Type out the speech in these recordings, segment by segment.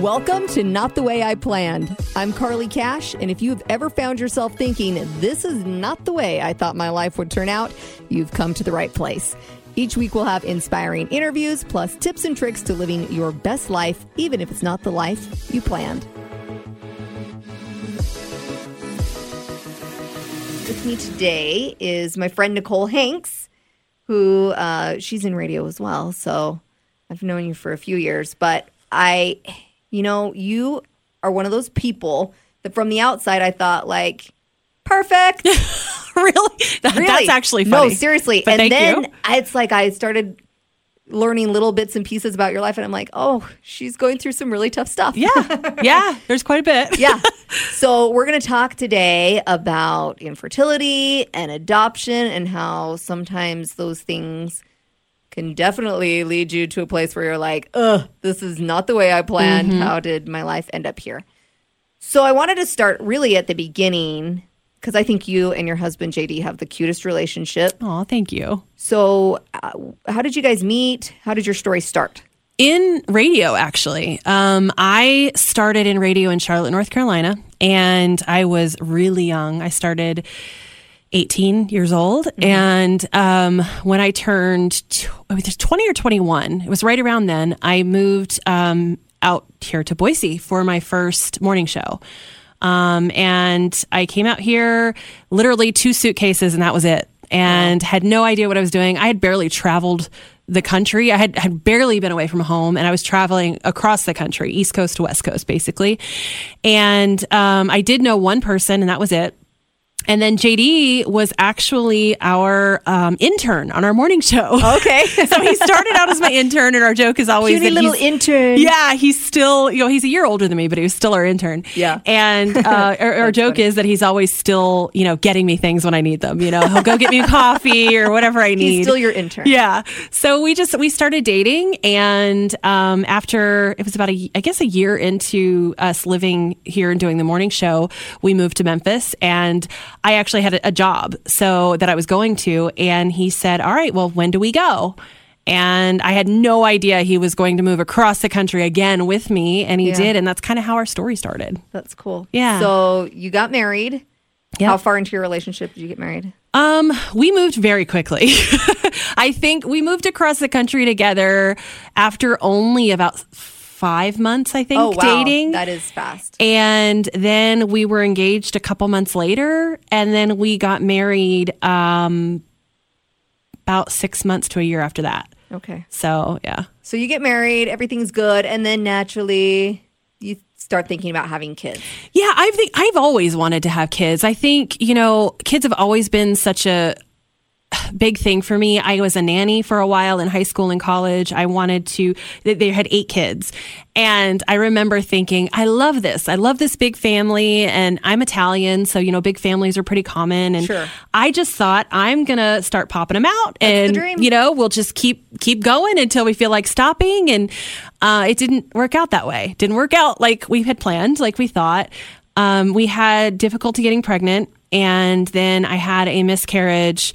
Welcome to Not the Way I Planned. I'm Carly Cash, and if you've ever found yourself thinking, this is not the way I thought my life would turn out, you've come to the right place. Each week, we'll have inspiring interviews plus tips and tricks to living your best life, even if it's not the life you planned. With me today is my friend Nicole Hanks, who uh, she's in radio as well. So I've known you for a few years, but I, you know, you are one of those people that from the outside I thought like perfect. really? That- Really? That's actually funny. No, seriously. But and then you. It's like I started learning little bits and pieces about your life, and I'm like, oh, she's going through some really tough stuff. Yeah, yeah. There's quite a bit. yeah. So we're going to talk today about infertility and adoption and how sometimes those things can definitely lead you to a place where you're like, ugh, this is not the way I planned. Mm-hmm. How did my life end up here? So I wanted to start really at the beginning because I think you and your husband JD have the cutest relationship. Oh, thank you. So, uh, how did you guys meet? How did your story start? In radio, actually, um, I started in radio in Charlotte, North Carolina, and I was really young. I started 18 years old, and um, when I turned tw- I 20 or 21, it was right around then. I moved um, out here to Boise for my first morning show. Um, and I came out here literally two suitcases and that was it. And had no idea what I was doing. I had barely traveled the country. I had, had barely been away from home and I was traveling across the country, East Coast to West Coast, basically. And um, I did know one person and that was it. And then JD was actually our um, intern on our morning show. Okay. so he started out as my intern, and our joke is always Puny little he's- intern. Yeah, he's still, you know, he's a year older than me, but he was still our intern. Yeah. And uh, our, our joke is that he's always still, you know, getting me things when I need them. You know, he'll go get me coffee or whatever I need. He's still your intern. Yeah. So we just we started dating, and um, after it was about a I guess a year into us living here and doing the morning show, we moved to Memphis, and I actually had a, a job so that I was going to, and he said, "All right, well, when do we go?" And I had no idea he was going to move across the country again with me, and he Yeah. did, and that's kind of how our story started. That's cool. Yeah. So you got married. Yep. How far into your relationship did you get married? Um, we moved very quickly. I think we moved across the country together after only about five months, I think, Oh wow, dating. that is fast. and then we were engaged a couple months later, and then we got married um, about six months to a year after that. Okay. So yeah, So you get married, everything's good, and then naturally you start thinking about having kids. Yeah, I think I've always wanted to have kids. I think, you know, kids have always been such a big thing for me. I was a nanny for a while in high school and college. I wanted to they- had 8 kids. And I remember thinking, I love this. I love this big family and I'm Italian, so you know, big families are pretty common and Sure. I just thought I'm going to start popping them out and dream. you know, we'll just keep keep going until we feel like stopping and uh, it didn't work out that way. Didn't work out like we had planned, like we thought. Um, we had difficulty getting pregnant, and then I had a miscarriage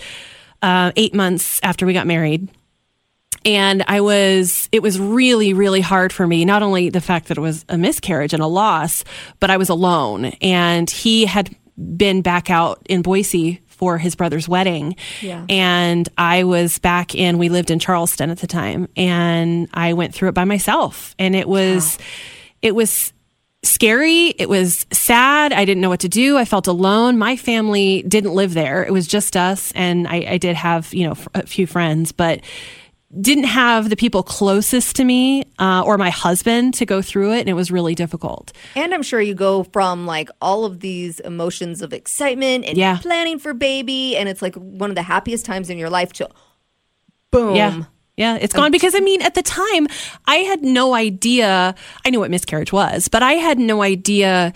uh, eight months after we got married. And I was, it was really, really hard for me. Not only the fact that it was a miscarriage and a loss, but I was alone. And he had been back out in Boise for his brother's wedding. Yeah. And I was back in, we lived in Charleston at the time. And I went through it by myself. And it was, it was, scary. It was sad. I didn't know what to do. I felt alone. My family didn't live there. It was just us. And I, I did have, you know, f- a few friends, but didn't have the people closest to me uh, or my husband to go through it. And it was really difficult. And I'm sure you go from like all of these emotions of excitement and Yeah. planning for baby, and it's like one of the happiest times in your life to boom. Yeah. Yeah, it's gone because I mean, at the time, I had no idea. I knew what miscarriage was, but I had no idea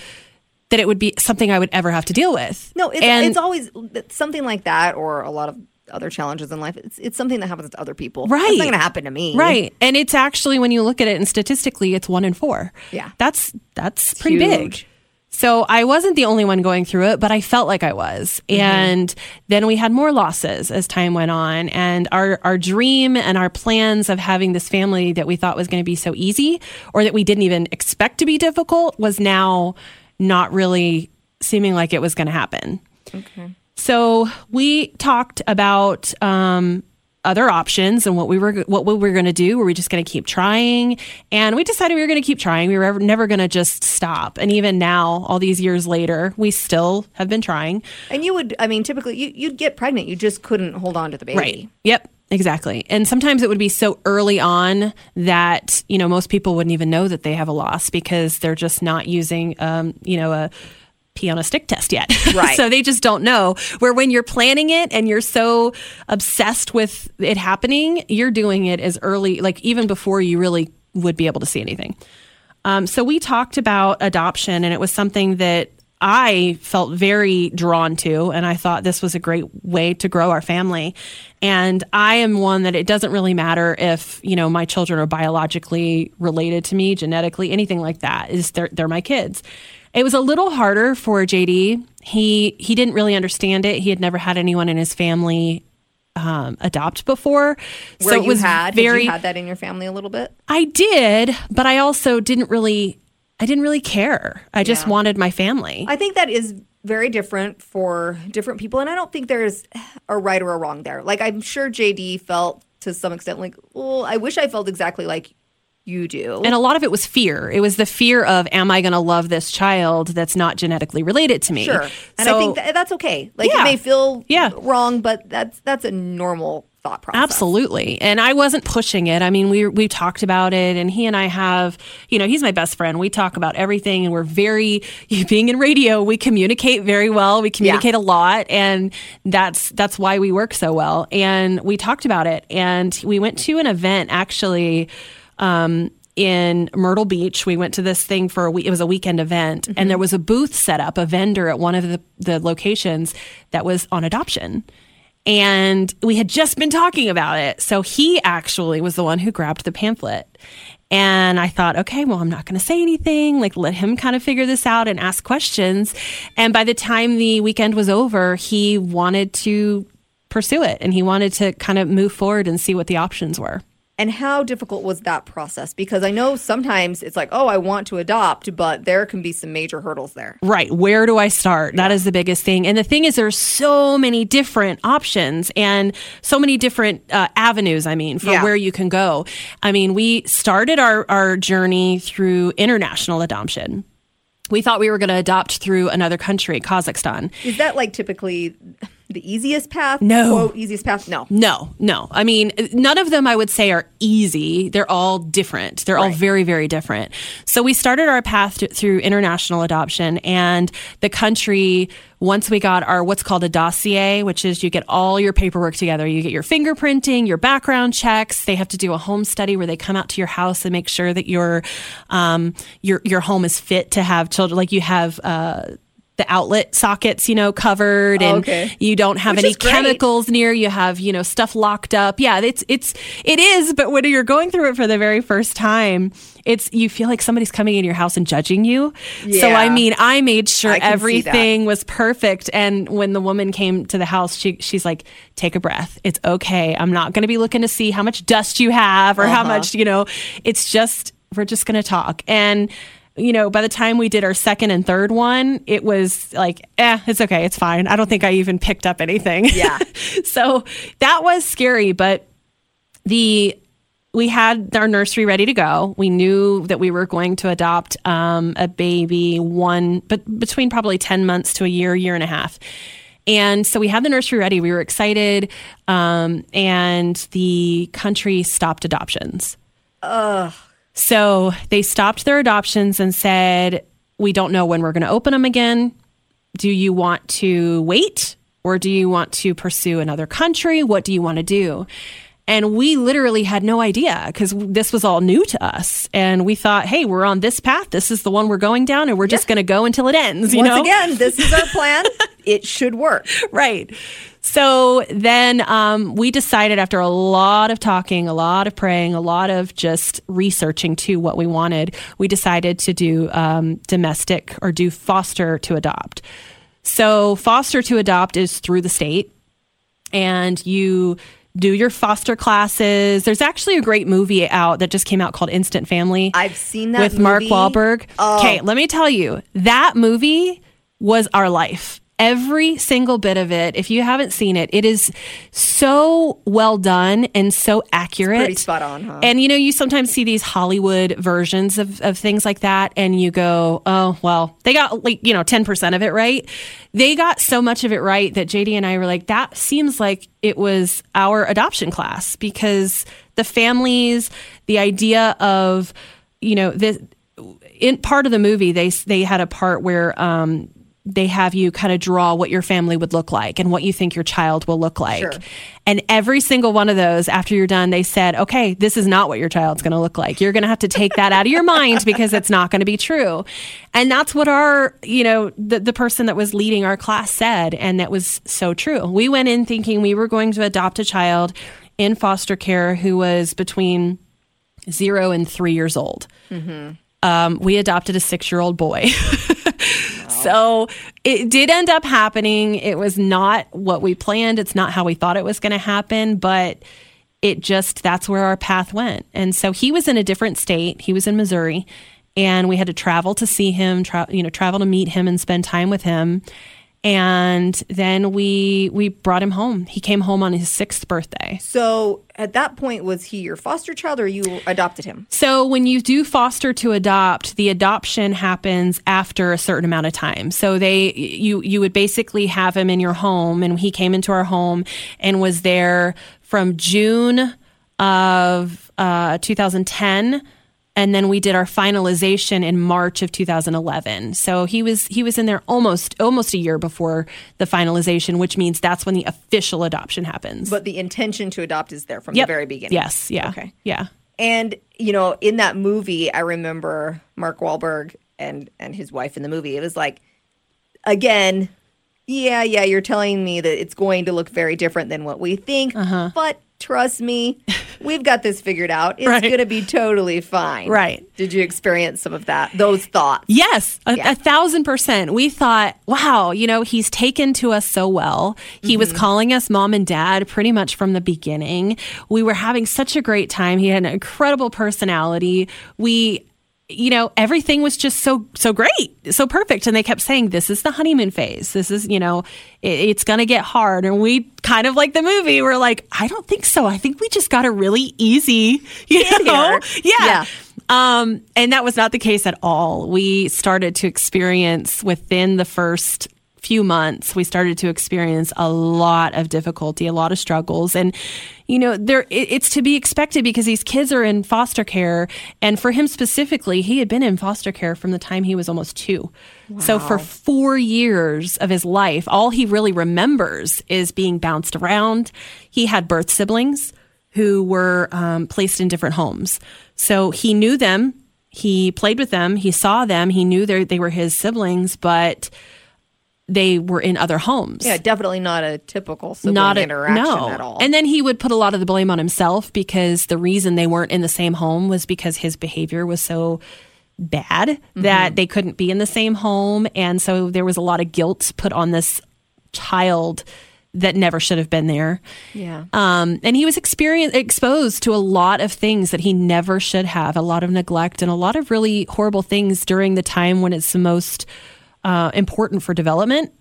that it would be something I would ever have to deal with. No, it's, And- it's always something like that, or a lot of other challenges in life. It's, it's something that happens to other people. Right. It's not going to happen to me. Right. And it's actually when you look at it and statistically it's 1 in 4. Yeah. That's that's pretty huge. big. So I wasn't the only one going through it, but I felt like I was. Mm-hmm. And then we had more losses as time went on. And our, our dream and our plans of having this family that we thought was going to be so easy or that we didn't even expect to be difficult was now not really seeming like it was going to happen. Okay. So we talked about um, other options and what we were what we were going to do. Were we just going to keep trying? And we decided we were going to keep trying. We were never going to just stop. And even now, all these years later, we still have been trying. And you would, I mean, typically you, you'd get pregnant. You just couldn't hold on to the baby. Right. Yep. Exactly. And sometimes it would be so early on that, you know, most people wouldn't even know that they have a loss because they're just not using, um, you know, a, pee on a stick test yet. Right. so they just don't know. Where when you're planning it and you're so obsessed with it happening, you're doing it as early, like even before you really would be able to see anything. Um, so we talked about adoption, and it was something that I felt very drawn to, and I thought this was a great way to grow our family. And I am one that it doesn't really matter if you know my children are biologically related to me, genetically, anything like that. Is they're they're my kids. It was a little harder for JD. He he didn't really understand it. He had never had anyone in his family um, adopt before. Where so it was had very, had that in your family a little bit. I did, but I also didn't really. I didn't really care. I just yeah. wanted my family. I think that is very different for different people, and I don't think there's a right or a wrong there. Like I'm sure JD felt to some extent like, well, I wish I felt exactly like you do. And a lot of it was fear. It was the fear of, am I going to love this child that's not genetically related to me? Sure. And I think that's okay. Like yeah, it may feel yeah. wrong, but that's that's a normal thought process. Absolutely. And I wasn't pushing it. I mean, we we talked about it and he and I have, you know, he's my best friend. We talk about everything and we're very being in radio, we communicate very well. We communicate yeah. a lot and that's that's why we work so well. And we talked about it and we went to an event actually um, in Myrtle Beach. We went to this thing for a week. It was a weekend event, mm-hmm. and there was a booth set up, a vendor at one of the, the locations that was on adoption. And we had just been talking about it. So he actually was the one who grabbed the pamphlet. And I thought, okay, well, I'm not going to say anything. Like, let him kind of figure this out and ask questions. And by the time the weekend was over, he wanted to pursue it and he wanted to kind of move forward and see what the options were. And how difficult was that process? Because I know sometimes it's like, oh, I want to adopt, but there can be some major hurdles there. Right. Where do I start? That is the biggest thing. And the thing is, there's so many different options and so many different uh, avenues, I mean, for yeah. where you can go. I mean, we started our, our journey through international adoption we thought we were going to adopt through another country, Kazakhstan. Is that like typically the easiest path? No. Quote, easiest path? No. No, no. I mean, none of them I would say are easy. They're all different. They're right. all very, very different. So we started our path to, through international adoption and the country once we got our what's called a dossier, which is you get all your paperwork together. You get your fingerprinting, your background checks. They have to do a home study where they come out to your house and make sure that your um, your your home is fit to have children. Like you have. Uh, the outlet sockets, you know, covered and okay. you don't have Which any chemicals near you have, you know, stuff locked up. Yeah, it's it's it is, but when you're going through it for the very first time, it's you feel like somebody's coming in your house and judging you. Yeah. So I mean, I made sure I everything was perfect and when the woman came to the house, she she's like, "Take a breath. It's okay. I'm not going to be looking to see how much dust you have or uh-huh. how much, you know, it's just we're just going to talk." And you know, by the time we did our second and third one, it was like, eh, it's okay, it's fine. I don't think I even picked up anything. Yeah. so that was scary, but the we had our nursery ready to go. We knew that we were going to adopt um, a baby one, but between probably ten months to a year, year and a half. And so we had the nursery ready. We were excited, um, and the country stopped adoptions. Ugh. So they stopped their adoptions and said, We don't know when we're going to open them again. Do you want to wait or do you want to pursue another country? What do you want to do? And we literally had no idea because this was all new to us. And we thought, hey, we're on this path. This is the one we're going down, and we're just going to go until it ends. You Once know? again, this is our plan. it should work. Right. So then um, we decided after a lot of talking, a lot of praying, a lot of just researching to what we wanted, we decided to do um, domestic or do foster to adopt. So foster to adopt is through the state, and you do your foster classes. There's actually a great movie out that just came out called Instant Family. I've seen that with Mark movie. Oh. Wahlberg. Okay, let me tell you, that movie was our life. Every single bit of it. If you haven't seen it, it is so well done and so accurate. pretty spot on, huh? And you know, you sometimes see these Hollywood versions of, of things like that, and you go, oh, well, they got like, you know, 10% of it right. They got so much of it right that JD and I were like, that seems like it was our adoption class because the families, the idea of, you know, this, in part of the movie, they they had a part where um, they have you kind of draw what your family would look like and what you think your child will look like. Sure. And every single one of those, after you're done, they said, "Okay, this is not what your child's going to look like. You're going to have to take that out of your mind because it's not going to be true." And that's what our, you know, the the person that was leading our class said, and that was so true. We went in thinking we were going to adopt a child in foster care who was between zero and three years old um, we adopted a six year old boy. so it did end up happening. It was not what we planned, it's not how we thought it was going to happen, but it just that's where our path went. And so he was in a different state, he was in Missouri. And we had to travel to see him, tra- you know, travel to meet him and spend time with him. And then we we brought him home. He came home on his sixth birthday. So at that point, was he your foster child or you adopted him? So when you do foster to adopt, the adoption happens after a certain amount of time. So they you you would basically have him in your home and he came into our home and was there from June of uh, 2010 and then we did our finalization in March of 2011. So he was he was in there almost almost a year before the finalization, which means that's when the official adoption happens. But the intention to adopt is there from Yep. the very beginning. Yes, yeah. Okay. Yeah. And you know, in that movie, I remember Mark Wahlberg and and his wife in the movie. It was like, again, yeah, yeah, you're telling me that it's going to look very different than what we think, Uh-huh. but trust me, we've got this figured out. It's Right. going to be totally fine. Right. Did you experience some of that? Those thoughts? Yes, a, Yeah. a thousand percent. We thought, wow, you know, he's taken to us so well. He was mm-hmm. calling us mom and dad pretty much from the beginning. We were having such a great time. He had an incredible personality. We, you know, everything was just so so great, so perfect. And they kept saying, "This is the honeymoon phase. This is, you know, it, it's going to get hard." And we kind of like the movie. We're like, "I don't think so. I think we just got a really easy, you know, here. Yeah. um, and that was not the case at all. We started to experience within the first few months, we started to experience a lot of difficulty, a lot of struggles. And, you know, there it, it's to be expected because these kids are in foster care. And for him specifically, he had been in foster care from the time he was almost two. So for four years of his life, all he really remembers is being bounced around. He had birth siblings who were um, placed in different homes. So he knew them, he played with them, he saw them, he knew they were his siblings, but they were in other homes. Yeah, definitely not a typical sibling Not a, interaction no. at all. And then he would put a lot of the blame on himself because the reason they weren't in the same home was because his behavior was so bad Mm-hmm. that they couldn't be in the same home. And so there was a lot of guilt put on this child that never should have been there. yeah. Um, and he was experience, exposed to a lot of things that he never should have, a lot of neglect and a lot of really horrible things during the time when it's the most uh, important for development.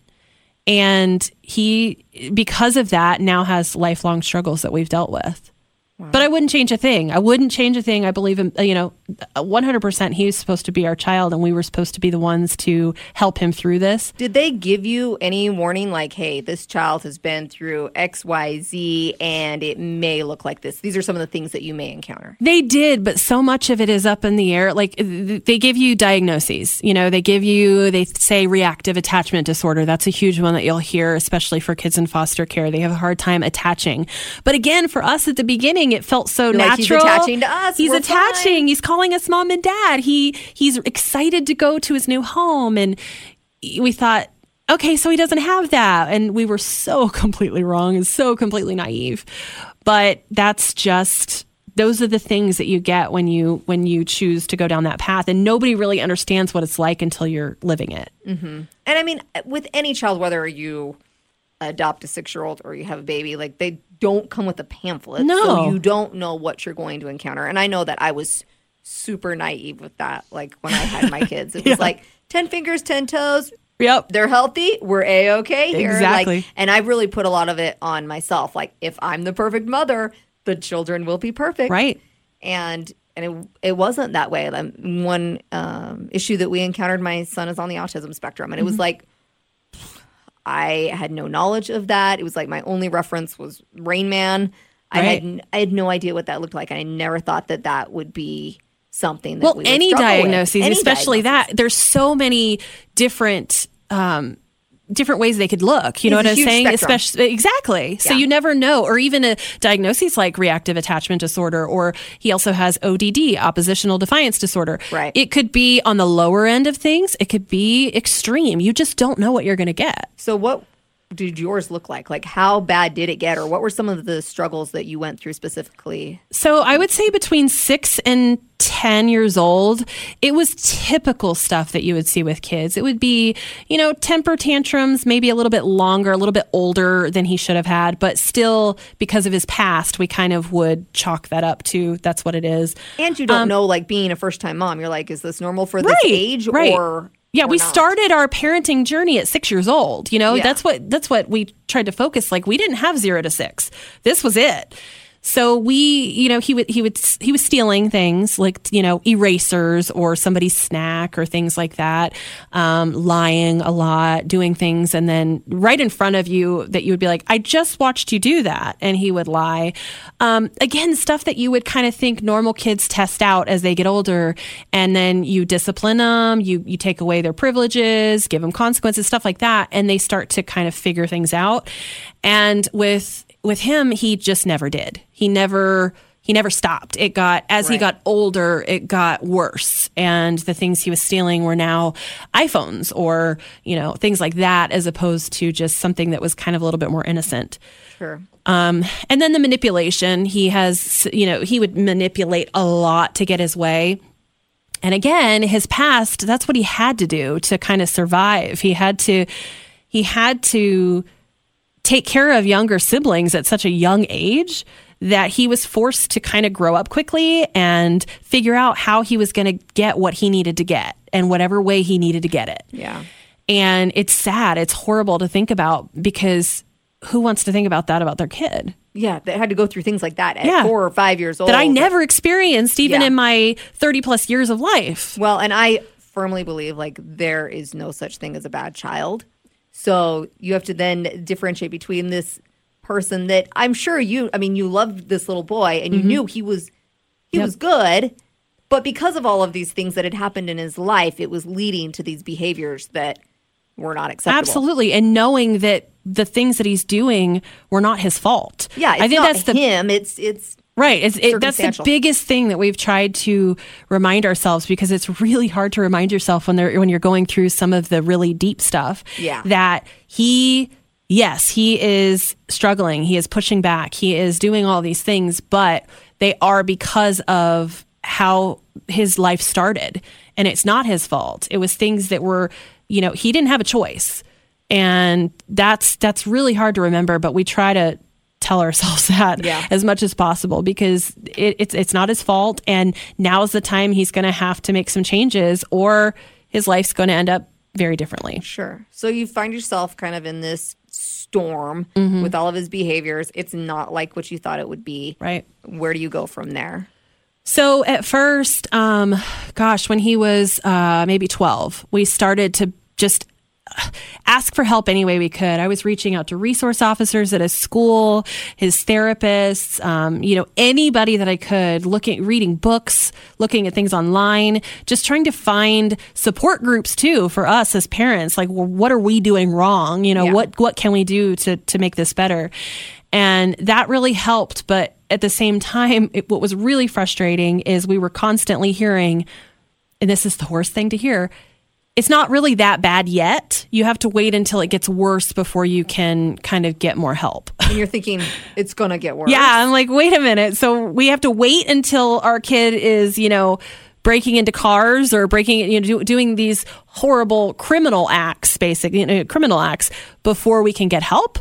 And he, because of that, now has lifelong struggles that we've dealt with. But I wouldn't change a thing. I wouldn't change a thing. I believe him, you know, 100% he was supposed to be our child and we were supposed to be the ones to help him through this. Did they give you any warning like, hey, this child has been through XYZ and it may look like this? These are some of the things that you may encounter. They did, but so much of it is up in the air. Like they give you diagnoses, you know, they give you, they say reactive attachment disorder. That's a huge one that you'll hear, especially for kids in foster care. They have a hard time attaching. But again, for us at the beginning, it felt so You're like, he's natural. attaching to us. He's We're attaching. fine. He's calling us mom and dad. He he's excited to go to his new home, and we thought okay, so he doesn't have that. And we were so completely wrong and so completely naive. But that's just those are the things that you get when you when you choose to go down that path and nobody really understands what it's like until you're living it mm-hmm. and I mean, with any child, whether you adopt a six year old or you have a baby, like they don't come with a pamphlet. No. So you don't know what you're going to encounter. And I know that I was super naive with that. Like when I had my kids, it was like 10 fingers, 10 toes. yep They're healthy. We're a okay here. Exactly. Like, and I really put a lot of it on myself. Like if I'm the perfect mother, the children will be perfect right and and it, it wasn't that way. One um, issue that we encountered, my son is on the autism spectrum, and it was like I had no knowledge of that. It was like my only reference was Rain Man. I had I had no idea what that looked like, and I never thought that that would be something that well we would any diagnoses Any diagnosis, especially diagnosis. that there's so many different um different ways they could look you know It's what I'm saying? spectrum. especially exactly. So you never know or even a diagnosis like reactive attachment disorder or he also has odd oppositional defiance disorder. Right. it could be on the lower end of things. It could be extreme. You just don't know what you're going to get. So what did yours look like? Like how bad did it get, or what were some of the struggles that you went through specifically? So I would say between six and 10 years old, it was typical stuff that you would see with kids. It would be, you know, temper tantrums, maybe a little bit longer, a little bit older than he should have had, but still, because of his past, we kind of would chalk that up to that's what it is. And you don't know, like being a first time mom, you're like, is this normal for this Um, Right, age, right. or Yeah, we not? started our parenting journey at six years old. You know, Yeah. that's what that's what we tried to focus. Like we didn't have zero to six. This was it. So we, you know, he would he would he was stealing things like you know erasers or somebody's snack or things like that, um, lying a lot, doing things, and then right in front of you that you would be like, I just watched you do that, and he would lie. Um, again, stuff that you would kind of think normal kids test out as they get older, and then you discipline them, you you take away their privileges, give them consequences, stuff like that, and they start to kind of figure things out. And with with him, he just never did. He never he never stopped. It got as he got older, it got worse, and the things he was stealing were now iPhones or you know things like that, as opposed to just something that was kind of a little bit more innocent. Sure. Um, and then the manipulation, he has, you know, he would manipulate a lot to get his way. And again, his past, that's what he had to do to kind of survive. He had to, he had to take care of younger siblings at such a young age that he was forced to kind of grow up quickly and figure out how he was going to get what he needed to get and whatever way he needed to get it. Yeah. And it's sad. It's horrible to think about because who wants to think about that about their kid? Yeah, they had to go through things like that at Yeah. four or five years old. That I never experienced even Yeah. in my 30 plus years of life. Well, and I firmly believe like there is no such thing as a bad child. So you have to then differentiate between this person that I'm sure you. I mean, you loved this little boy and you mm-hmm. knew he was he was good, but because of all of these things that had happened in his life, it was leading to these behaviors that were not acceptable. Absolutely. And knowing that the things that he's doing were not his fault. Yeah, it's I think that's the him. It's it's Right. It's, it, that's the biggest thing that we've tried to remind ourselves because it's really hard to remind yourself when they're when you're going through some of the really deep stuff. Yeah. That he, yes, he is struggling. He is pushing back. He is doing all these things, but they are because of how his life started, and it's not his fault. It was things that were, you know, he didn't have a choice, and that's that's really hard to remember. But we try to tell ourselves that Yeah. as much as possible because it, it's it's not his fault, and now's the time he's going to have to make some changes, or his life's going to end up very differently. Sure. So you find yourself kind of in this storm Mm-hmm. with all of his behaviors. It's not like what you thought it would be. Right. Where do you go from there? So at first, um, gosh, when he was uh, maybe 12, we started to just ask for help any way we could. I was reaching out to resource officers at his school, his therapists, um, you know, anybody that I could, looking, reading books, looking at things online, just trying to find support groups too for us as parents. Like, well, what are we doing wrong? You know, Yeah. what what can we do to to make this better? And that really helped. But at the same time, it, what was really frustrating is we were constantly hearing, and this is the worst thing to hear it's not really that bad yet. You have to wait until it gets worse before you can kind of get more help. And you're thinking it's going to get worse. Yeah, I'm like, wait a minute. So we have to wait until our kid is, you know, breaking into cars or breaking, you know, do, doing these horrible criminal acts, basically, you know, criminal acts before we can get help.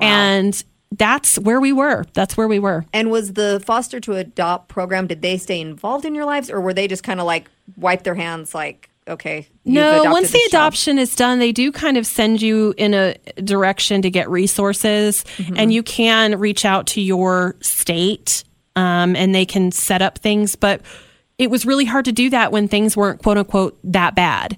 And that's where we were. That's where we were. And was the foster to adopt program, did they stay involved in your lives or were they just kind of like wipe their hands like, okay? No, once the this child? adoption is done, they do kind of send you in a direction to get resources, Mm-hmm. and you can reach out to your state, um, and they can set up things. But it was really hard to do that when things weren't quote unquote that bad.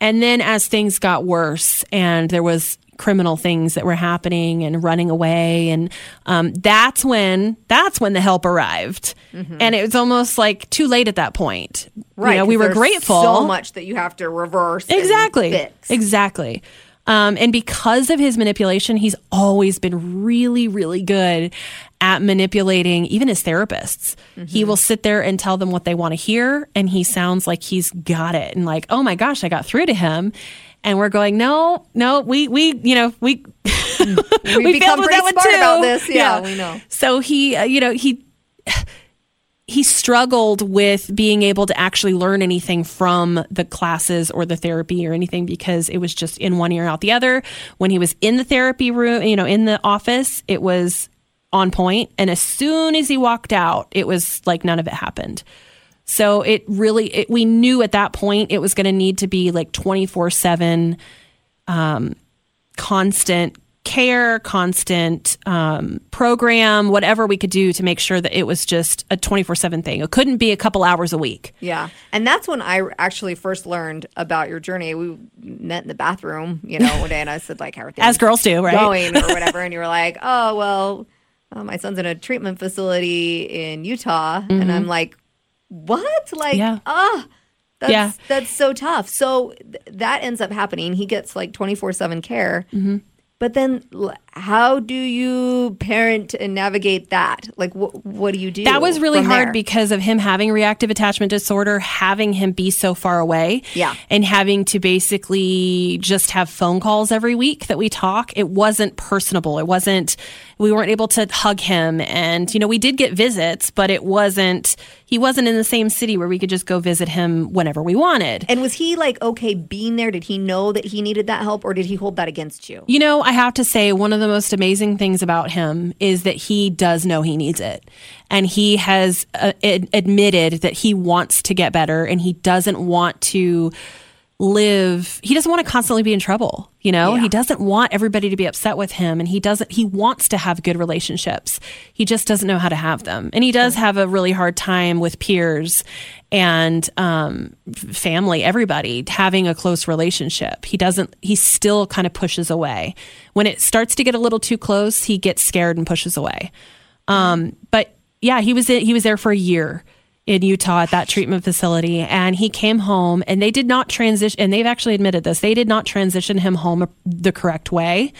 And then as things got worse, and there was criminal things that were happening and running away and um, that's when that's when the help arrived and it was almost like too late at that point Mm-hmm. Right. you know, we were grateful So much that you have to reverse. and Exactly. fix. Exactly. Um, and because of his manipulation, he's always been really, really good at manipulating even his therapists. He will sit there and tell them what they want to hear, and he sounds like he's got it. And like, oh my gosh, I got through to him. And we're going, no, no, we, we, you know, we, we, become failed with pretty smart too. about this. Yeah, we know. So he, uh, you know, he he struggled with being able to actually learn anything from the classes or the therapy or anything because it was just in one ear out the other. When he was in the therapy room, you know, in the office, it was on point, and as soon as he walked out, it was like none of it happened. So it really, it, we knew at that point it was going to need to be like twenty four seven constant care, constant um, program, whatever we could do to make sure that it was just a 24 7 thing. It couldn't be a couple hours a week. Yeah. And that's when I actually first learned about your journey. We met in the bathroom, you know, one day and I said, like, how are things As girls do, right? going or whatever. and you were like, oh, well, uh, my son's in a treatment facility in Utah. And I'm like, what? Like. Yeah. ah. That's, Yeah. that's so tough. So th- that ends up happening. He gets like 24 7 care. Mm-hmm. But then, how do you parent and navigate that? Like, wh- what do you do? That was really hard there? because of him having reactive attachment disorder, having him be so far away. Yeah. And having to basically just have phone calls every week that we talk. It wasn't personable. It wasn't, we weren't able to hug him. And, you know, we did get visits, but it wasn't, he wasn't in the same city where we could just go visit him whenever we wanted. And was he like okay being there? Did he know that he needed that help, or did he hold that against you? You know, I have to say, one of the most amazing things about him is that he does know he needs it. And he has uh, ad- admitted that he wants to get better and he doesn't want to live, he doesn't want to constantly be in trouble. You know, Yeah. he doesn't want everybody to be upset with him and he doesn't, he wants to have good relationships. He just doesn't know how to have them. And he does have a really hard time with peers and um, family, everybody having a close relationship. He doesn't, he still kind of pushes away. When it starts to get a little too close, he gets scared and pushes away. Um, but yeah, he was he was there for a year in Utah at that treatment facility, and he came home, and they did not transition. And they've actually admitted this; they did not transition him home the correct way,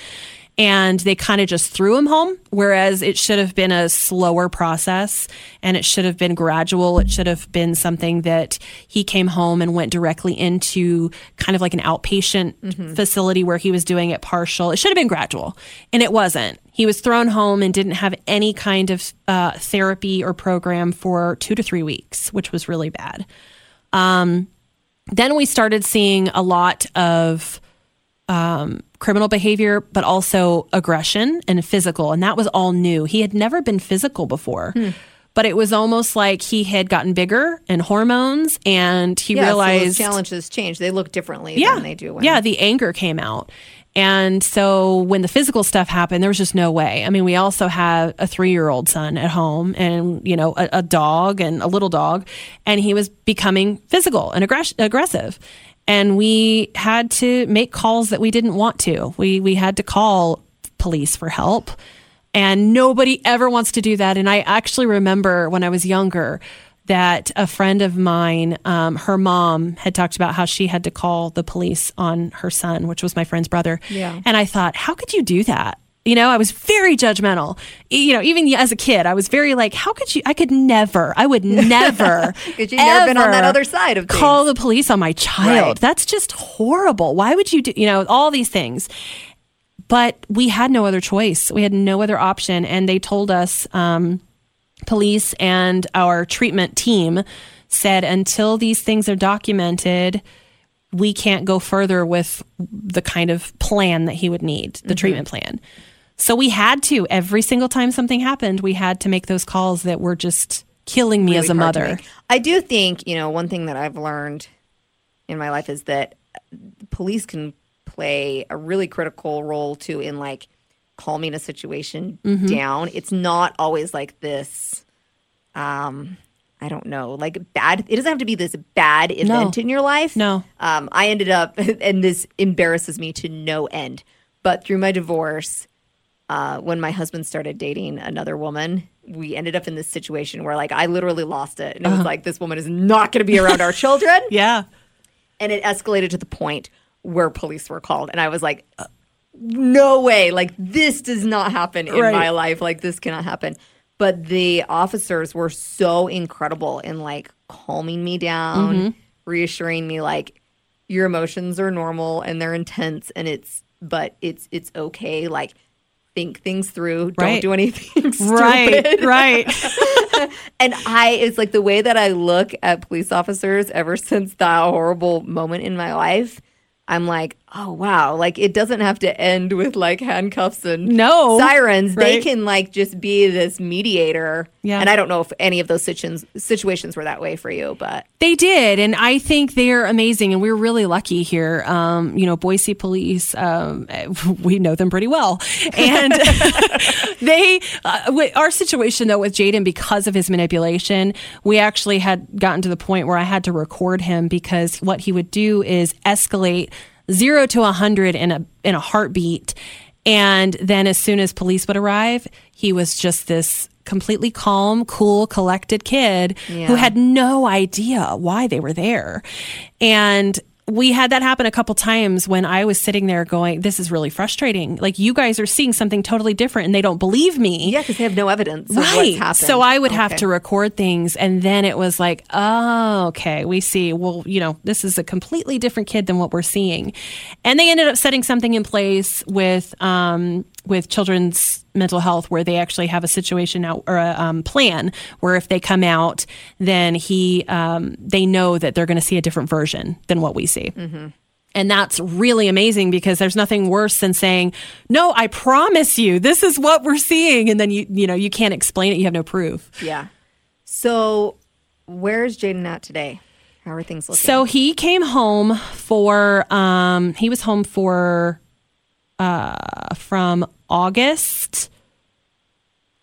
and they kind of just threw him home. Whereas it should have been a slower process, and it should have been gradual. It should have been something that he came home and went directly into kind of like an outpatient facility where he was doing it partial. It should have been gradual, and it wasn't. He was thrown home and didn't have any kind of uh, therapy or program for two to three weeks, which was really bad. Um, then we started seeing a lot of um, criminal behavior, but also aggression and physical. And that was all new. He had never been physical before. Hmm. But it was almost like he had gotten bigger and hormones, and he Yeah, so realized challenges change. They look differently yeah, than they do. When, yeah, the anger came out. And so when the physical stuff happened, there was just no way. I mean, we also have a three year old son at home and, you know, a, a dog and a little dog, and he was becoming physical and aggress- aggressive. And we had to make calls that we didn't want to. We, we had to call police for help. And nobody ever wants to do that. And I actually remember when I was younger that a friend of mine, um, her mom had talked about how she had to call the police on her son, which was my friend's brother. Yeah. And I thought, how could you do that? You know, I was very judgmental. You know, even as a kid, I was very like, how could you? I could never, I would never, Because you've never been on that other side of things. call the police on my child. Right. That's just horrible. Why would you do, you know, all these things? But we had no other choice. We had no other option. And they told us, um, police and our treatment team said, until these things are documented, we can't go further with the kind of plan that he would need, Mm-hmm. the treatment plan. So we had to, every single time something happened, we had to make those calls that were just killing me as a really hard to mother. I do think, you know, one thing that I've learned in my life is that police can play a really critical role too in like calming a situation Mm-hmm. down. It's not always like this um I don't know, like bad it doesn't have to be this bad event in your life. No. Um I ended up and this embarrasses me to no end. But through my divorce, uh, when my husband started dating another woman, we ended up in this situation where like I literally lost it. And it Uh-huh. was like, this woman is not going to be around our children. Yeah. And it escalated to the point where police were called. And I was like, uh, no way. Like, this does not happen in Right. my life. Like, this cannot happen. But the officers were so incredible in like calming me down, Mm-hmm. reassuring me, like, your emotions are normal and they're intense and it's, but it's, it's okay. Like, think things through. Don't Right. do anything stupid. Right, right. And I, it's like the way that I look at police officers ever since that horrible moment in my life. I'm like, oh wow, like it doesn't have to end with like handcuffs and No, sirens. They can like just be this mediator. Yeah. And I don't know if any of those situations situations were that way for you, but They did, and I think they're amazing, and we're really lucky here. Um, you know, Boise Police, um, we know them pretty well, and they, uh, our situation though with Jaden, because of his manipulation, we actually had gotten to the point where I had to record him because what he would do is escalate zero to a hundred in a in a heartbeat. And then as soon as police would arrive, he was just this completely calm, cool, collected kid who had no idea why they were there. And we had that happen a couple times when I was sitting there going, This is really frustrating. Like, you guys are seeing something totally different and they don't believe me. yeah, because they have no evidence of what's Right. happened. So I would have to record things. And then it was like, oh, okay, we see. Well, you know, this is a completely different kid than what we're seeing. And they ended up setting something in place with, um, with children's mental health where they actually have a situation now or a um, plan where if they come out, then he, um, they know that they're going to see a different version than what we see. And that's really amazing because there's nothing worse than saying, "No, I promise you, this is what we're seeing," and then you you know you can't explain it. You have no proof. Yeah. So where's Jaden at today? How are things looking? So he came home for um he was home for uh from August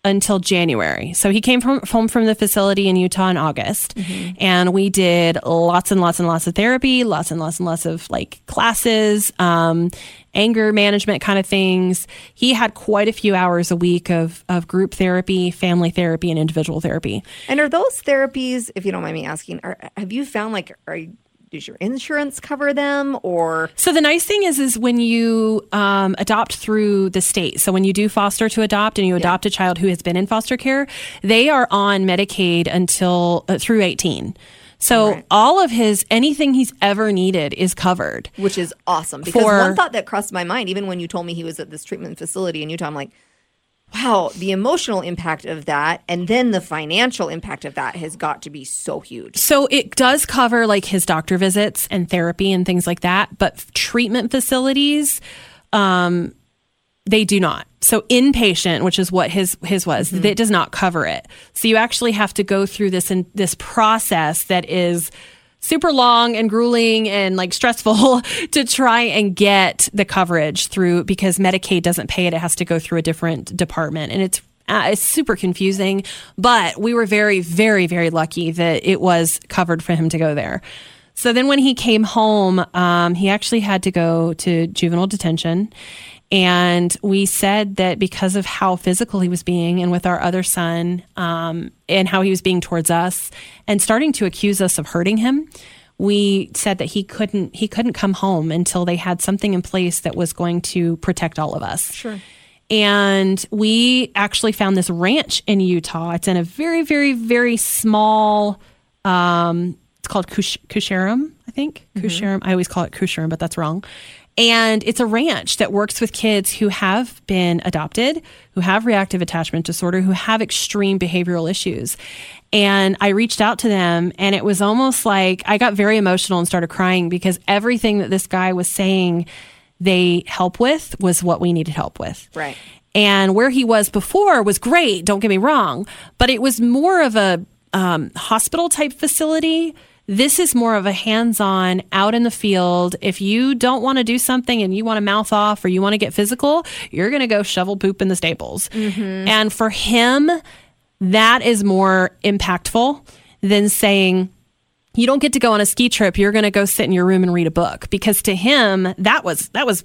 until January. So he came from home from the facility in Utah in August. And we did lots and lots and lots of therapy, lots and lots and lots of like classes, um, anger management kind of things. He had quite a few hours a week of of group therapy, family therapy, and individual therapy. And are those therapies, if you don't mind me asking, are, have you found like, are you, does your insurance cover them or? So the nice thing is, is when you um, adopt through the state. So when you do foster to adopt, and you adopt a child who has been in foster care, they are on Medicaid until uh, through eighteen. So Right. all of his anything he's ever needed is covered. Which is awesome because For- one thought that crossed my mind, even when you told me he was at this treatment facility in Utah, I'm like, wow, the emotional impact of that and then the financial impact of that has got to be so huge. So it does cover like his doctor visits and therapy and things like that, but treatment facilities, um, they do not. So inpatient, which is what his his was, it does not cover it. So you actually have to go through this in, this process that is super long and grueling and like stressful to try and get the coverage through because Medicaid doesn't pay it. It has to go through a different department, and it's uh, it's super confusing. But we were very, very, very lucky that it was covered for him to go there. So then when he came home, um, he actually had to go to juvenile detention. And we said that because of how physical he was being, and with our other son, um, and how he was being towards us, and starting to accuse us of hurting him, we said that he couldn't he couldn't come home until they had something in place that was going to protect all of us. Sure. And we actually found this ranch in Utah. It's in a very, very, very small, um, it's called Kush- Kusharam, I think. Kusharam. I always call it Kusharam, but that's wrong. And it's a ranch that works with kids who have been adopted, who have reactive attachment disorder, who have extreme behavioral issues. And I reached out to them, and it was almost like I got very emotional and started crying because everything that this guy was saying they help with was what we needed help with. Right. And where he was before was great, don't get me wrong, but it was more of a um, hospital type facility. This is more of a hands on, out in the field. If you don't want to do something and you want to mouth off or you want to get physical, you're going to go shovel poop in the stables. Mm-hmm. And for him, that is more impactful than saying, you don't get to go on a ski trip you're going to go sit in your room and read a book because to him that was that was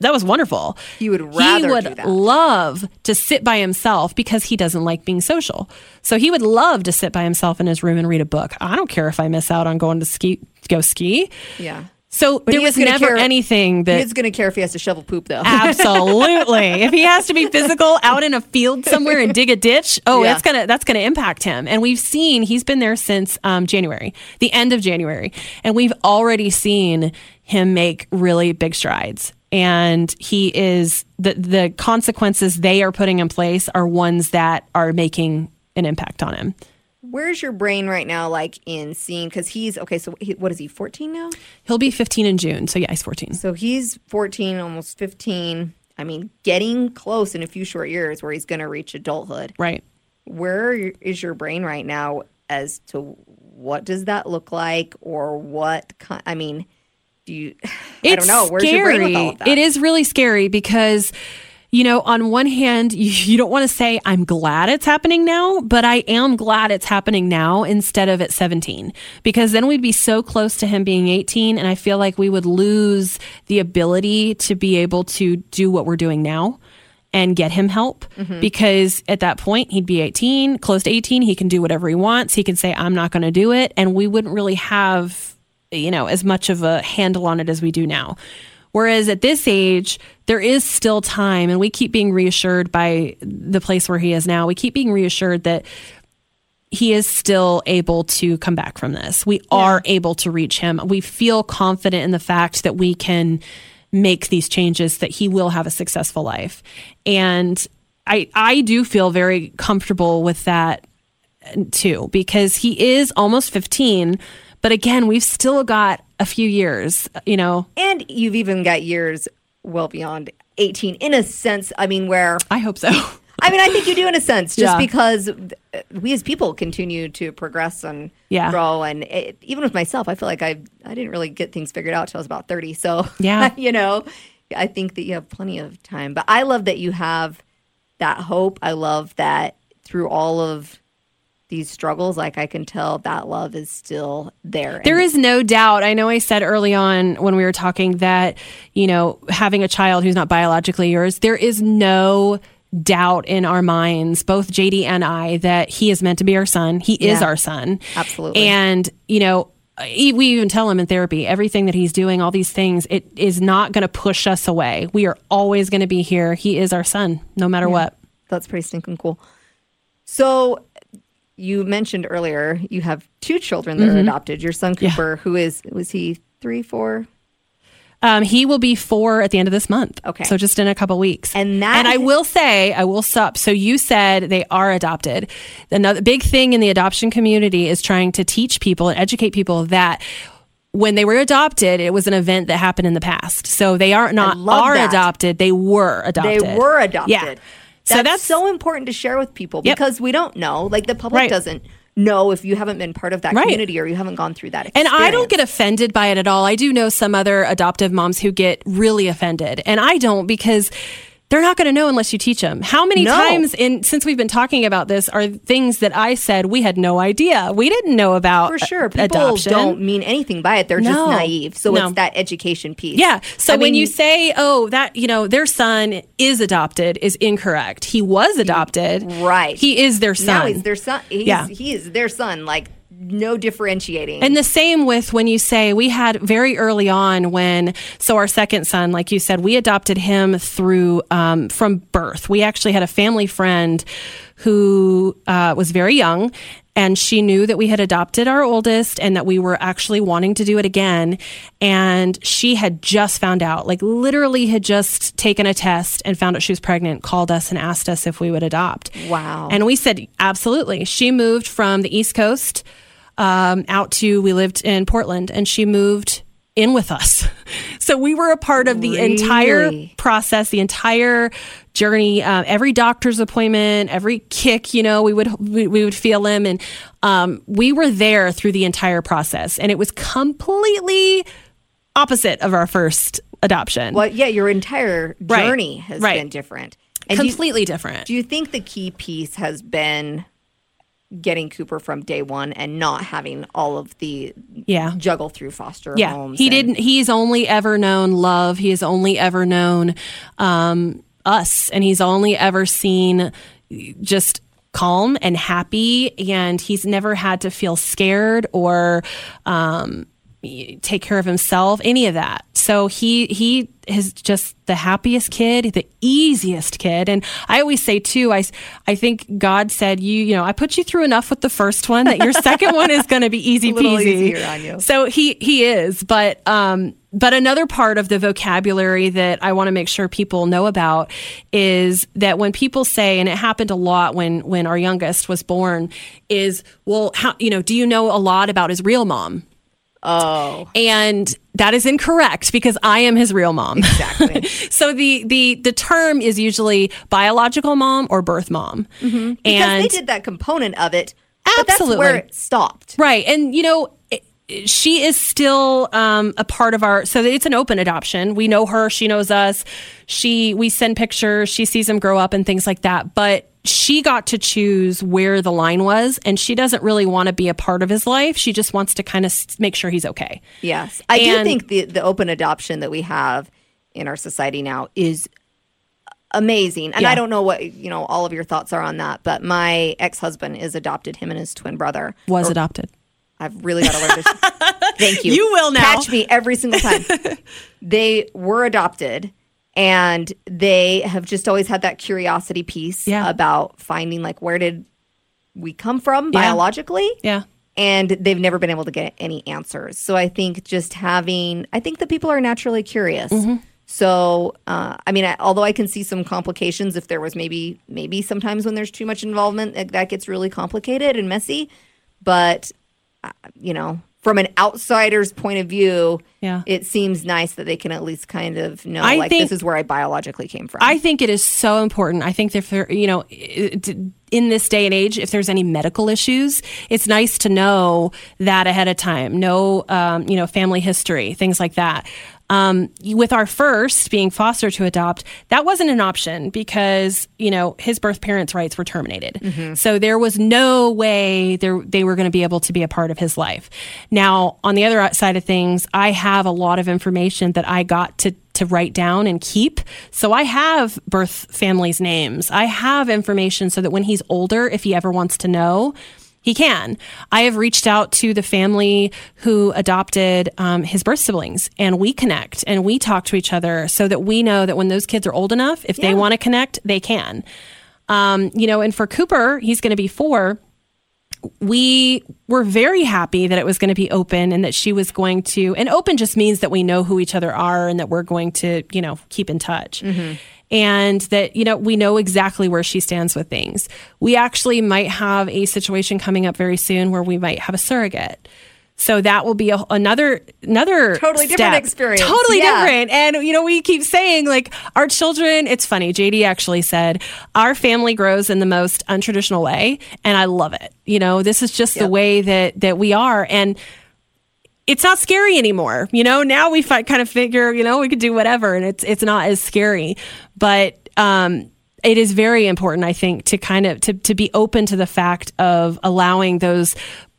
that was wonderful He would rather he would love to sit by himself because he doesn't like being social so he would love to sit by himself in his room and read a book i don't care if i miss out on going to ski go ski Yeah. so there he was never care- anything that He's going to care if he has to shovel poop, though. Absolutely. if he has to be physical out in a field somewhere and dig a ditch, oh, Yeah. that's gonna that's gonna impact him. And we've seen he's been there since um, January, the end of January, and we've already seen him make really big strides. And he is the the consequences they are putting in place are ones that are making an impact on him. Where's your brain right now, like in seeing? Because he's okay. So he, what is he? Fourteen now. He'll be 15 in June, so yeah, he's 14. So he's fourteen, almost fifteen. I mean, getting close in a few short years where he's going to reach adulthood. Right. Where is your brain right now as to what does that look like, or what? I mean, do you? I don't know. Where's your brain with all of that? It is really scary because, you know, on one hand, you, you don't want to say, I'm glad it's happening now, but I am glad it's happening now instead of at 17, because then we'd be so close to him being 18. And I feel like we would lose the ability to be able to do what we're doing now and get him help Mm-hmm. because at that point he'd be 18 close to 18 he can do whatever he wants he can say i'm not going to do it and we wouldn't really have you know as much of a handle on it as we do now whereas at this age there is still time and we keep being reassured by the place where he is now we keep being reassured that he is still able to come back from this. We are able to reach him. We feel confident in the fact that we can make these changes that he will have a successful life. And I I do feel very comfortable with that uh, too because he is almost 15, but again, we've still got a few years, you know. and you've even got years well beyond eighteen, in a sense. I mean, where I hope so. I mean, I think you do in a sense, just Yeah. because we as people continue to progress and Yeah. grow. And it, even with myself, I feel like I I didn't really get things figured out till I was about thirty. So Yeah. you know, I think that you have plenty of time. But I love that you have that hope. I love that through all of these struggles, like I can tell that love is still there. There is no doubt. I know I said early on when we were talking that, you know, having a child who's not biologically yours, there is no doubt in our minds, both JD and I, that he is meant to be our son. He is our son. Absolutely. And, you know, we even tell him in therapy everything that he's doing, all these things, it is not going to push us away. We are always going to be here. He is our son, no matter what. That's pretty stinking cool. So you mentioned earlier you have two children that are adopted. Your son Cooper, who is was he three, four? Um, he will be four at the end of this month. Okay. So just in a couple weeks. And that- And I will say, I will stop. So you said they are adopted. Another big thing in the adoption community is trying to teach people and educate people that when they were adopted, it was an event that happened in the past. So they are not are that. adopted. They were adopted. They were adopted. Yeah. That's, so that's so important to share with people Yep. because we don't know. Like the public Right. doesn't know if you haven't been part of that Right. community or you haven't gone through that And. I don't get offended by it at all. I do know some other adoptive moms who get really offended, and I don't because they're not going to know unless you teach them. How many No. times in since we've been talking about this are things that I said we had no idea. We didn't know about for sure. People adoption. don't mean anything by it. They're just naive. So No. it's that education piece. Yeah. So I when mean, you say, "Oh, that you know, their son is adopted," is incorrect. He was adopted. Right. He is their son. now he's their son. He's, Yeah. he is their son. Like no differentiating. And the same with when you say we had very early on when, so our second son, like you said, we adopted him through um, from birth. We actually had a family friend who uh, was very young and she knew that we had adopted our oldest and that we were actually wanting to do it again and she had just found out like literally had just taken a test and found out she was pregnant called us and asked us if we would adopt Wow. and we said absolutely she moved from the east coast um, out to we lived in portland and she moved in with us so we were a part of the entire process the entire journey uh, every doctor's appointment every kick you know we would we, we would feel him and um, we were there through the entire process and it was completely opposite of our first adoption well, yeah, your entire Right. journey has Right. been different. And do you, completely different do you think the key piece has been getting Cooper from day one and not having all of the yeah. juggle through foster yeah. Homes? he and- didn't he's only ever known love. He has only ever known um, us. And he's only ever seen just calm and happy. And he's never had to feel scared or um, take care of himself any of that. So he he is just the happiest kid the easiest kid. And i always say too i i think god said you you know i put you through enough with the first one that your second one is going to be easy peasy. so he he is, but um, but another part of the vocabulary that I want to make sure people know about is that when people say, and it happened a lot when when our youngest was born, is well, how you know, do you know a lot about his real mom? Oh, And that is incorrect because I am his real mom. exactly. so the the the term is usually biological mom or birth mom, because and they did that component of it. That's where Absolutely. it stopped. Right. And, you know, she is still um, a part of our so it's an open adoption we know her she knows us she we send pictures she sees him grow up and things like that but she got to choose where the line was and she doesn't really want to be a part of his life she just wants to kind of make sure he's okay Yes. I do think the, the open adoption that we have in our society now is amazing. And Yeah. I don't know what, you know, all of your thoughts are on that, but my ex-husband is adopted him and his twin brother. was adopted I've really got to learn this. Thank you. You will now. Catch me every single time. they were adopted and they have just always had that curiosity piece Yeah. about finding like where did we come from Yeah. biologically? yeah and they've never been able to get any answers. So I think just having, I think that people are naturally curious. Mm-hmm. So uh, I mean, I, although I can see some complications if there was maybe maybe sometimes when there's too much involvement that, that gets really complicated and messy, but uh, you know. From an outsider's point of view, Yeah. it seems nice that they can at least kind of know, I like, think- this is where I biologically came from. I think it is so important. I think if there, you know, in this day and age, if there's any medical issues, it's nice to know that ahead of time. Know, um, you know, family history, things like that. Um, with our first being foster to adopt, that wasn't an option because you know his birth parents' rights were terminated. So there was no way there, they were going to be able to be a part of his life. Now, on the other side of things, I have a lot of information that I got to to write down and keep. So I have birth families' names. I have information so that when he's older, if he ever wants to know, he can. I have reached out to the family who adopted um, his birth siblings, and we connect and we talk to each other so that we know that when those kids are old enough, if they want to connect, they can. Um, you know, and for Cooper, he's going to be four we were very happy that it was going to be open and that she was going to and open just means that we know who each other are and that we're going to you know keep in touch and that you know we know exactly where she stands with things we actually might have a situation coming up very soon where we might have a surrogate so that will be a, another another Totally different experience. Totally Yeah. different. And you know, we keep saying like our children, it's funny. JD actually said our family grows in the most untraditional way and I love it. You know, this is just the way that that we are and it's not scary anymore. You know, now we kind of figure, you know, we could do whatever and it's it's not as scary. But um it is very important, I think, to kind of to, to be open to the fact of allowing those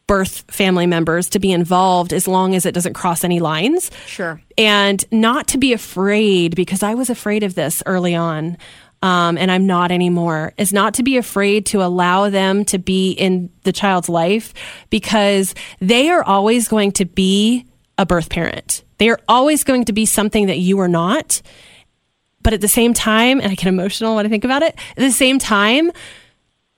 birth family members to be involved as long as it doesn't cross any lines Sure. and not to be afraid because I was afraid of this early on. Um, and I'm not anymore, is not to be afraid to allow them to be in the child's life because they are always going to be a birth parent. They are always going to be something that you are not. But at the same time, and I get emotional when I think about it, at the same time,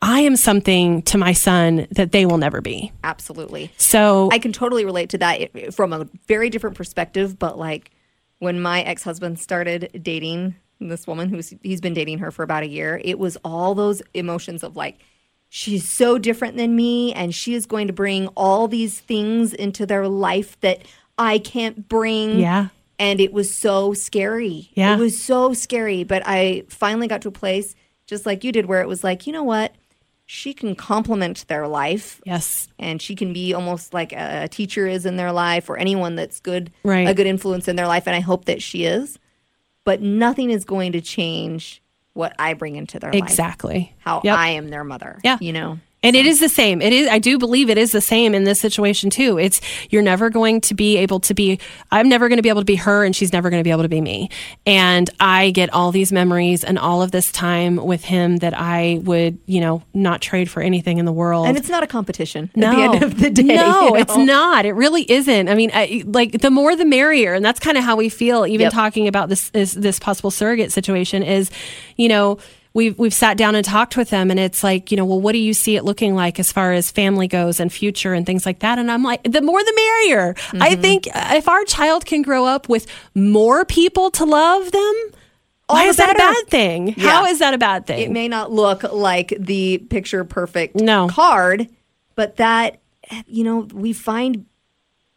I am something to my son that they will never be. Absolutely. So I can totally relate to that from a very different perspective. But like when my ex husband started dating this woman who's he's been dating her for about a year, it was all those emotions of like, she's so different than me, and she is going to bring all these things into their life that I can't bring. Yeah. And it was so scary. Yeah. It was so scary. But I finally got to a place, just like you did, where it was like, you know what? She can complement their life yes, and she can be almost like a teacher is in their life or anyone that's good Right. a good influence in their life and i hope that she is but nothing is going to change what i bring into their life exactly. how Yep. i am their mother Yeah. you know And it is the same. It is I do believe it is the same in this situation too. It's you're never going to be able to be I'm never going to be able to be her and she's never going to be able to be me. And I get all these memories and all of this time with him that I would, you know, not trade for anything in the world. and it's not a competition no. at the end of the day No, you it's not. It really isn't. I mean, I, like the more the merrier, and that's kind of how we feel. Even Yep. talking about this, this this possible surrogate situation is, you know, we've we've sat down and talked with them, and it's like, you know, well, what do you see it looking like as far as family goes and future and things like that? And I'm like, the more the merrier. I Mm-hmm. think if our child can grow up with more people to love them. Why is that a bad thing? Yeah. How is that a bad thing? it may not look like the picture perfect No. card but that you know we find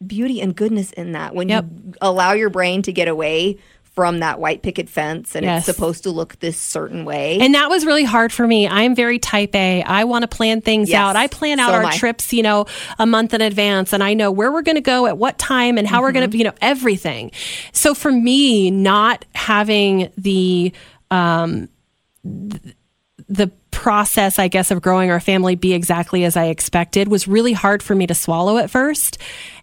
beauty and goodness in that when Yep. you allow your brain to get away from that white picket fence and Yes. it's supposed to look this certain way And that was really hard for me. I'm very type A. I want to plan things Yes, out. I plan out so our trips, you know, a month in advance and I know where we're going to go at what time and how we're Mm-hmm. going to, you know, everything. So for me, not having the, um, th- the process, I guess, of growing our family be exactly as I expected was really hard for me to swallow at first.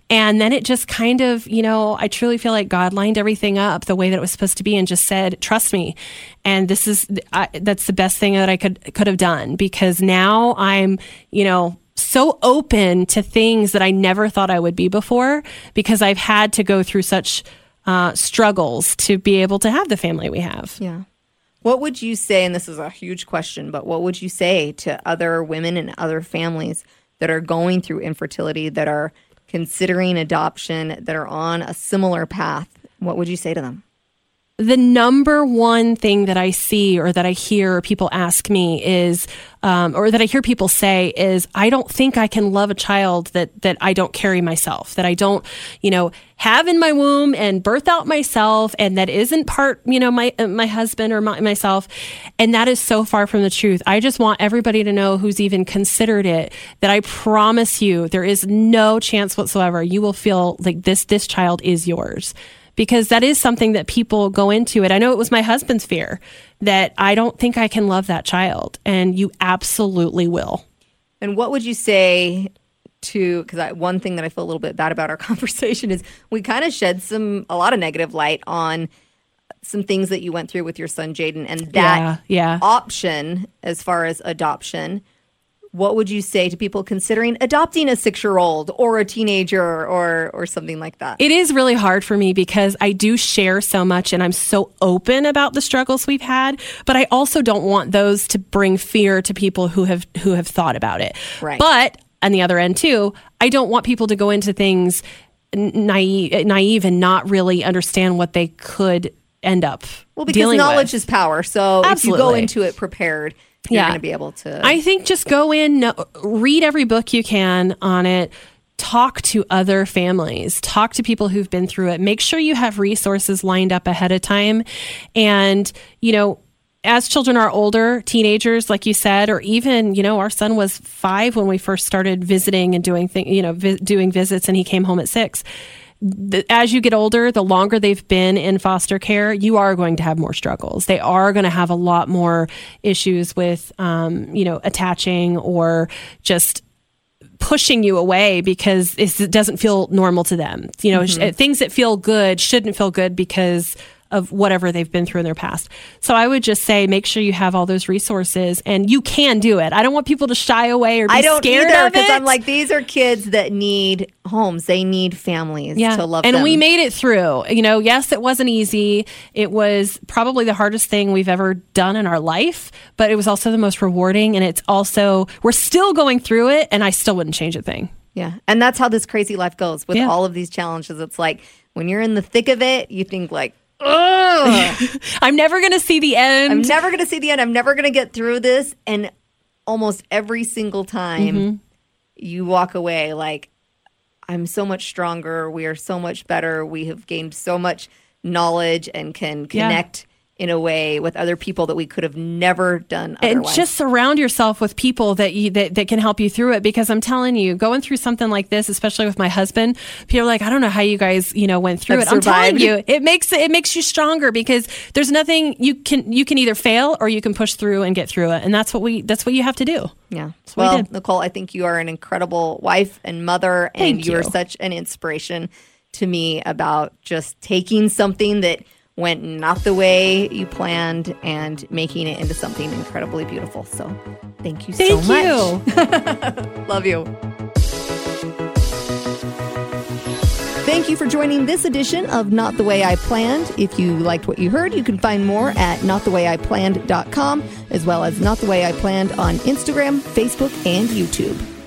And then it just kind of, you know, I truly feel like God lined everything up the way that it was supposed to be and just said, "Trust me." And this is I, that's the best thing that I could could have done because now I'm, you know, so open to things that I never thought I would be before because I've had to go through such uh, struggles to be able to have the family we have. Yeah. What would you say, and this is a huge question, but what would you say to other women and other families that are going through infertility, that are considering adoption, that are on a similar path? What would you say to them? The number one thing that I see or that I hear people ask me is, um, or that I hear people say is, I don't think I can love a child that that I don't carry myself, that I don't, you know, have in my womb and birth out myself, and that isn't part, you know, my my husband or my, myself, and that is so far from the truth. I just want everybody to know who's even considered it that I promise you, there is no chance whatsoever. You will feel like this this child is yours because that is something that people go into it. I know it was my husband's fear that I don't think I can love that child, and you absolutely will. And what would you say to because one thing that I feel a little bit bad about our conversation is we kind of shed some a lot of negative light on some things that you went through with your son Jaden and that Yeah, yeah. option as far as adoption. What would you say to people considering adopting a six year old or a teenager or or something like that? It is really hard for me because I do share so much and I'm so open about the struggles we've had, but I also don't want those to bring fear to people who have who have thought about it. Right. But on the other end too, I don't want people to go into things naive, naive and not really understand what they could end up well, because knowledge with. is power. So if you go into it prepared, you're Yeah. going to be able to. I think just go in, no, read every book you can on it. Talk to other families, talk to people who've been through it. Make sure you have resources lined up ahead of time. And, you know, as children are older, teenagers, like you said, or even, you know, our son was five when we first started visiting and doing thing, you know, vi- doing visits, and he came home at six. The, as you get older, the longer they've been in foster care, you are going to have more struggles. They are going to have a lot more issues with, um, you know, attaching or just pushing you away because it doesn't feel normal to them. You know, sh- things that feel good shouldn't feel good because of whatever they've been through in their past. So I would just say make sure you have all those resources and you can do it. I don't want people to shy away or be I don't scared either of it. because I'm like these are kids that need homes. They need families to love and them. we made it through. You know, yes, it wasn't easy. It was probably the hardest thing we've ever done in our life, but it was also the most rewarding. And it's also, we're still going through it, and I still wouldn't change a thing. Yeah. And that's how this crazy life goes with Yeah. all of these challenges. It's like when you're in the thick of it, you think like, I'm never going to see the end. I'm never going to see the end. I'm never going to get through this. And almost every single time Mm-hmm. you walk away like, I'm so much stronger. We are so much better. We have gained so much knowledge and can connect in a way with other people that we could have never done and just surround yourself with people that you that, that can help you through it. Because i'm telling you going through something like this especially with my husband people are like i don't know how you guys you know went through Have it. I'm telling you it makes it makes you stronger because there's nothing you can you can either fail or you can push through and get through it. And that's what we that's what you have to do. Yeah. we well, did. Nicole, I think you are an incredible wife and mother, and Thank you are such an inspiration to me about just taking something that went not the way you planned and making it into something incredibly beautiful. So, thank you thank so you much. Love you. Thank you for joining this edition of Not the Way I Planned. If you liked what you heard, you can find more at notthewayIplanned.com as well as Not the Way I Planned on Instagram, Facebook, and YouTube.